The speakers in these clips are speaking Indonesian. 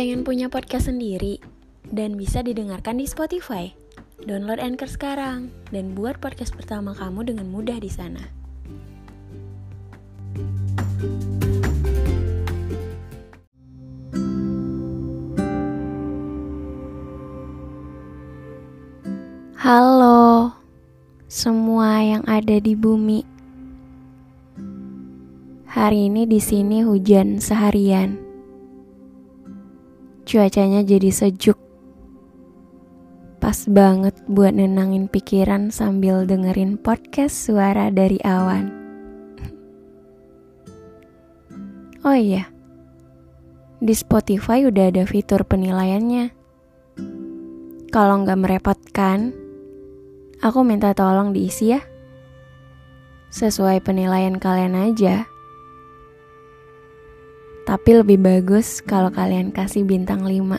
Pengen punya podcast sendiri dan bisa didengarkan di Spotify? Download Anchor sekarang dan buat podcast pertama kamu dengan mudah di sana. Halo semua yang ada di bumi. Hari ini di sini hujan seharian. Cuacanya jadi sejuk. Pas banget buat nenangin pikiran sambil dengerin podcast suara dari awan. Oh iya, di Spotify udah ada fitur penilaiannya. Kalau nggak merepotkan, aku minta tolong diisi ya. Sesuai penilaian kalian aja. Tapi lebih bagus kalau kalian kasih bintang 5.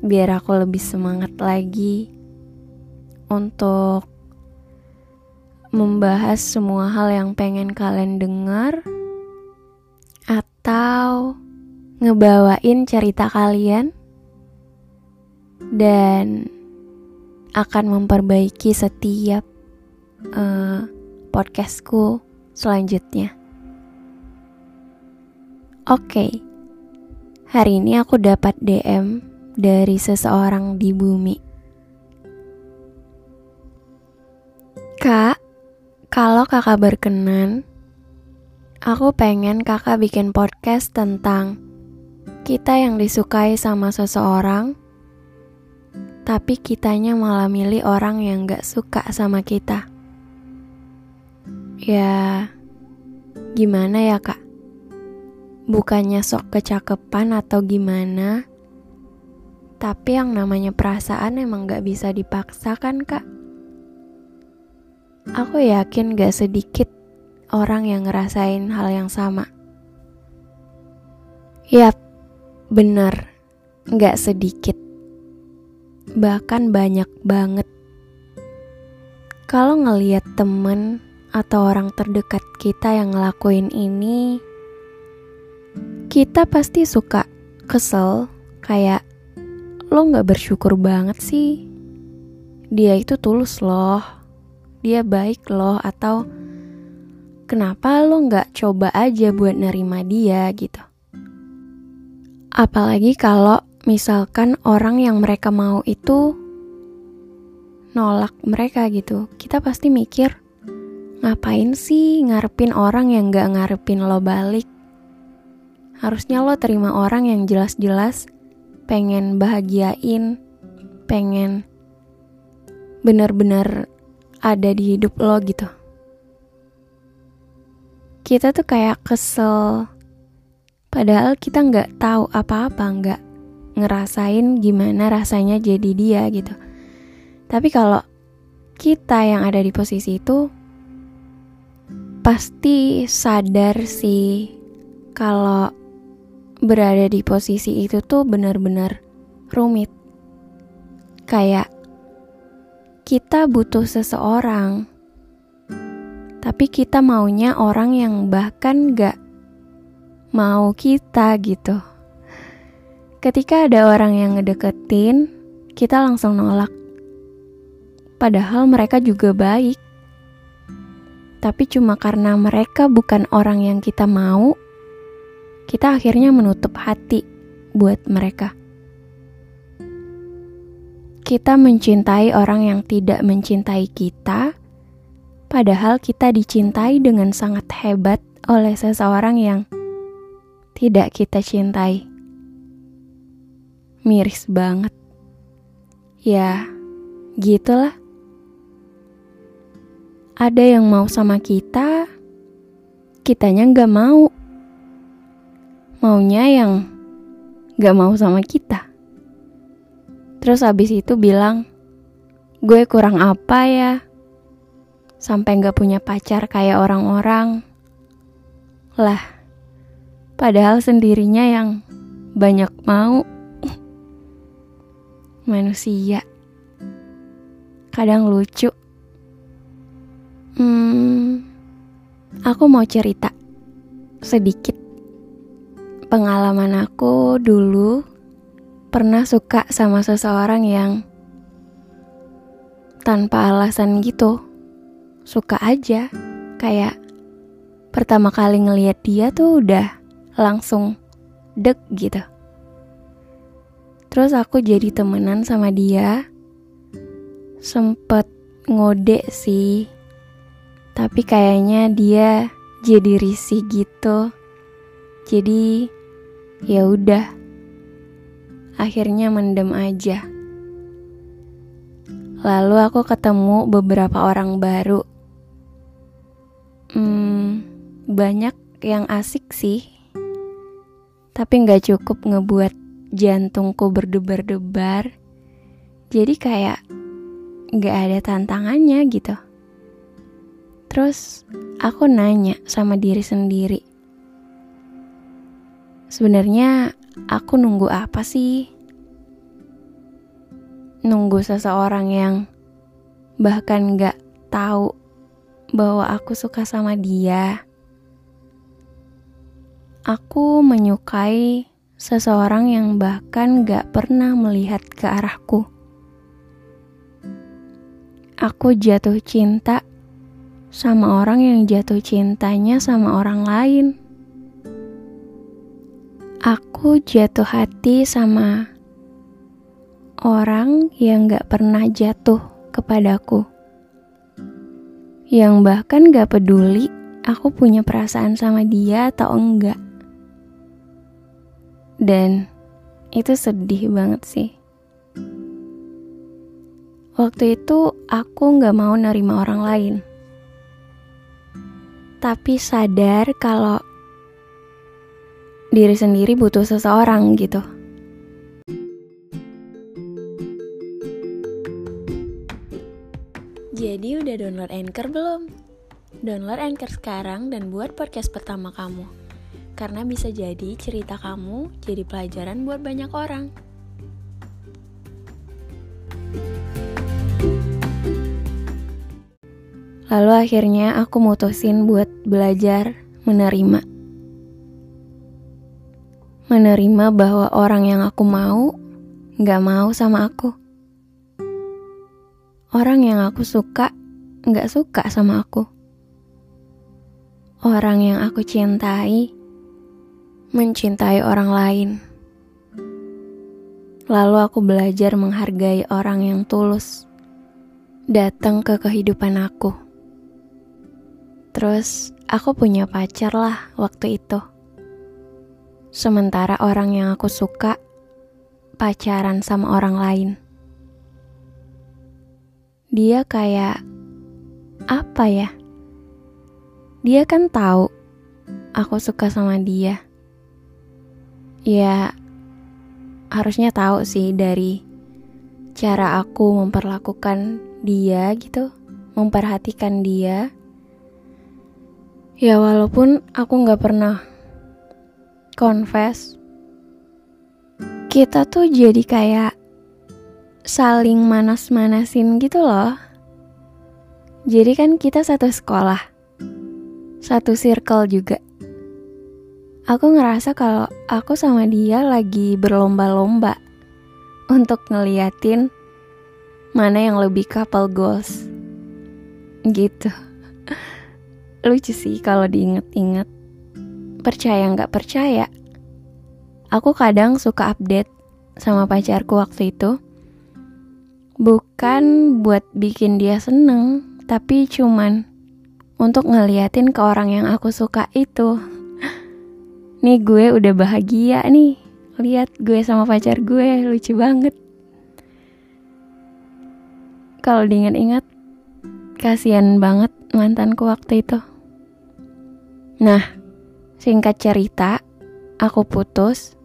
Biar aku lebih semangat lagi untuk membahas semua hal yang pengen kalian dengar atau ngebawain cerita kalian dan akan memperbaiki setiap uh, podcastku selanjutnya. Oke, okay. hari ini aku dapat DM dari seseorang di bumi. Kak, kalau kakak berkenan, aku pengen kakak bikin podcast tentang kita yang disukai sama seseorang, tapi kitanya malah milih orang yang gak suka sama kita. Ya, gimana ya kak? Bukannya sok kecakepan atau gimana, tapi yang namanya perasaan emang gak bisa dipaksakan kak. Aku yakin gak sedikit orang yang ngerasain hal yang sama. Yap, bener, gak sedikit. Bahkan banyak banget. Kalau ngeliat temen atau orang terdekat kita yang ngelakuin ini, kita pasti suka kesel kayak lo gak bersyukur banget sih. Dia itu tulus loh dia baik loh atau kenapa lo nggak coba aja buat nerima dia gitu. Apalagi kalau misalkan orang yang mereka mau itu nolak mereka gitu, kita pasti mikir ngapain sih ngarepin orang yang nggak ngarepin lo balik. Harusnya lo terima orang yang jelas-jelas pengen bahagiain, pengen bener-bener ada di hidup lo gitu. Kita tuh kayak kesel, padahal kita nggak tahu apa-apa, nggak ngerasain gimana rasanya jadi dia gitu. Tapi kalau kita yang ada di posisi itu pasti sadar sih kalau berada di posisi itu tuh benar-benar rumit. Kayak kita butuh seseorang, tapi kita maunya orang yang bahkan gak mau kita gitu. Ketika ada orang yang ngedeketin, kita langsung nolak. Padahal mereka juga baik. Tapi cuma karena mereka bukan orang yang kita mau, kita akhirnya menutup hati buat mereka kita mencintai orang yang tidak mencintai kita, padahal kita dicintai dengan sangat hebat oleh seseorang yang tidak kita cintai. Miris banget. Ya, gitulah. Ada yang mau sama kita, kitanya gak mau. Maunya yang gak mau sama kita. Terus abis itu bilang, gue kurang apa ya? Sampai gak punya pacar kayak orang-orang. Lah, padahal sendirinya yang banyak mau. Manusia. Kadang lucu. Hmm, aku mau cerita sedikit. Pengalaman aku dulu pernah suka sama seseorang yang tanpa alasan gitu. Suka aja, kayak pertama kali ngeliat dia tuh udah langsung dek gitu. Terus aku jadi temenan sama dia, sempet ngode sih, tapi kayaknya dia jadi risih gitu. Jadi ya udah, akhirnya mendem aja. Lalu aku ketemu beberapa orang baru. Hmm, banyak yang asik sih, tapi nggak cukup ngebuat jantungku berdebar-debar. Jadi kayak nggak ada tantangannya gitu. Terus aku nanya sama diri sendiri, sebenarnya aku nunggu apa sih? nunggu seseorang yang bahkan gak tahu bahwa aku suka sama dia. Aku menyukai seseorang yang bahkan gak pernah melihat ke arahku. Aku jatuh cinta sama orang yang jatuh cintanya sama orang lain. Aku jatuh hati sama orang yang gak pernah jatuh kepadaku. Yang bahkan gak peduli aku punya perasaan sama dia atau enggak. Dan itu sedih banget sih. Waktu itu aku gak mau nerima orang lain. Tapi sadar kalau diri sendiri butuh seseorang gitu. Jadi udah download Anchor belum? Download Anchor sekarang dan buat podcast pertama kamu. Karena bisa jadi cerita kamu jadi pelajaran buat banyak orang. Lalu akhirnya aku mutusin buat belajar menerima. Menerima bahwa orang yang aku mau gak mau sama aku Orang yang aku suka gak suka sama aku. Orang yang aku cintai mencintai orang lain. Lalu aku belajar menghargai orang yang tulus datang ke kehidupan aku. Terus aku punya pacar lah waktu itu. Sementara orang yang aku suka pacaran sama orang lain dia kayak apa ya? Dia kan tahu aku suka sama dia. Ya harusnya tahu sih dari cara aku memperlakukan dia gitu, memperhatikan dia. Ya walaupun aku nggak pernah confess, kita tuh jadi kayak saling manas-manasin gitu loh. Jadi kan kita satu sekolah, satu circle juga. Aku ngerasa kalau aku sama dia lagi berlomba-lomba untuk ngeliatin mana yang lebih couple goals. Gitu. Lucu sih kalau diinget-inget. Percaya nggak percaya, aku kadang suka update sama pacarku waktu itu bukan buat bikin dia seneng, tapi cuman untuk ngeliatin ke orang yang aku suka itu. Nih gue udah bahagia nih, lihat gue sama pacar gue lucu banget. Kalau diingat-ingat, kasihan banget mantanku waktu itu. Nah, singkat cerita, aku putus.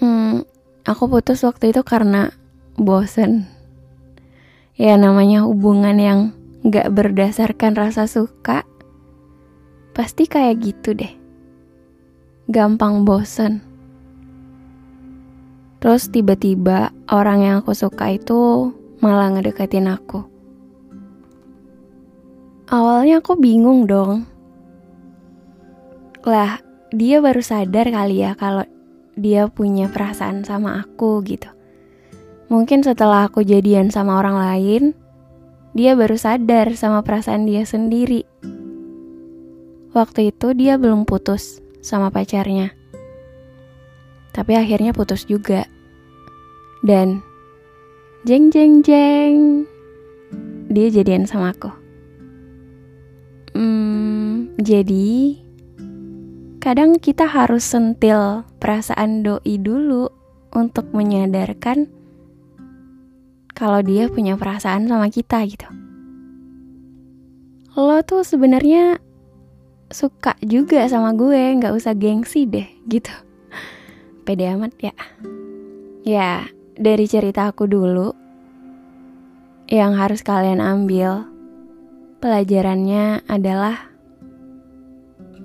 Hmm, aku putus waktu itu karena bosen. Ya namanya hubungan yang gak berdasarkan rasa suka, pasti kayak gitu deh. Gampang bosen. Terus tiba-tiba orang yang aku suka itu malah ngedeketin aku. Awalnya aku bingung dong. Lah, dia baru sadar kali ya kalau dia punya perasaan sama aku gitu. Mungkin setelah aku jadian sama orang lain, dia baru sadar sama perasaan dia sendiri. Waktu itu dia belum putus sama pacarnya. Tapi akhirnya putus juga. Dan jeng jeng jeng, dia jadian sama aku. Hmm, jadi kadang kita harus sentil perasaan doi dulu untuk menyadarkan kalau dia punya perasaan sama kita gitu. Lo tuh sebenarnya suka juga sama gue, nggak usah gengsi deh gitu. Pede amat ya. Ya, dari cerita aku dulu, yang harus kalian ambil pelajarannya adalah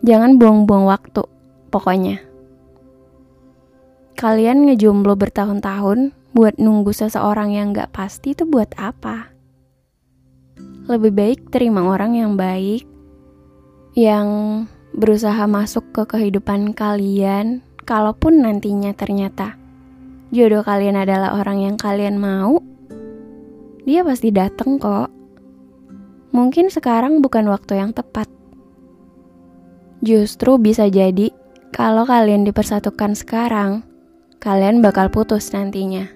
jangan buang-buang waktu, pokoknya. Kalian ngejomblo bertahun-tahun buat nunggu seseorang yang gak pasti itu buat apa? Lebih baik terima orang yang baik, yang berusaha masuk ke kehidupan kalian, kalaupun nantinya ternyata jodoh kalian adalah orang yang kalian mau, dia pasti dateng kok. Mungkin sekarang bukan waktu yang tepat. Justru bisa jadi kalau kalian dipersatukan sekarang, kalian bakal putus nantinya.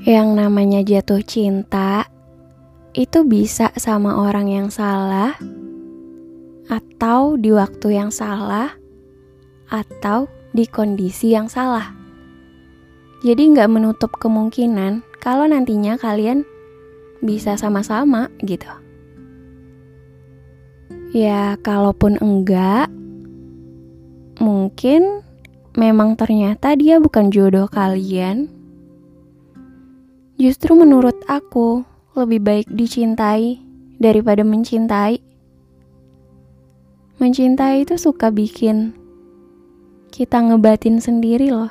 Yang namanya jatuh cinta itu bisa sama orang yang salah, atau di waktu yang salah, atau di kondisi yang salah. Jadi nggak menutup kemungkinan kalau nantinya kalian bisa sama-sama gitu. Ya, kalaupun enggak, mungkin memang ternyata dia bukan jodoh kalian Justru menurut aku lebih baik dicintai daripada mencintai. Mencintai itu suka bikin kita ngebatin sendiri loh.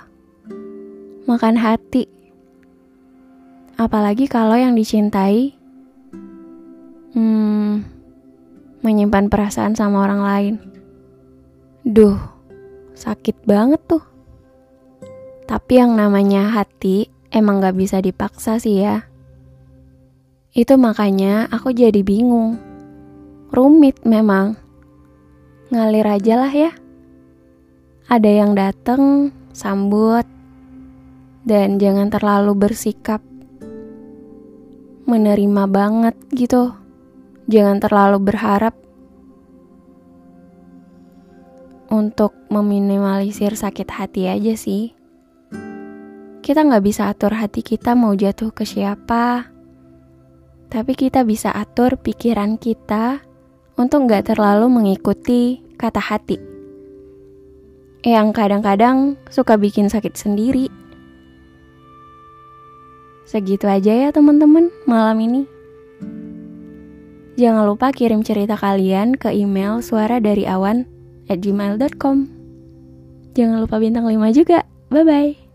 Makan hati. Apalagi kalau yang dicintai menyimpan perasaan sama orang lain. Duh, sakit banget tuh. Tapi yang namanya hati emang gak bisa dipaksa sih ya. Itu makanya aku jadi bingung. Rumit memang. Ngalir aja lah ya. Ada yang dateng, sambut, dan jangan terlalu bersikap menerima banget gitu. Jangan terlalu berharap untuk meminimalisir sakit hati aja sih. Kita nggak bisa atur hati kita mau jatuh ke siapa, tapi kita bisa atur pikiran kita untuk nggak terlalu mengikuti kata hati. Yang kadang-kadang suka bikin sakit sendiri. Segitu aja ya teman-teman malam ini. Jangan lupa kirim cerita kalian ke email suara dari awan at gmail.com. Jangan lupa bintang 5 juga. Bye-bye.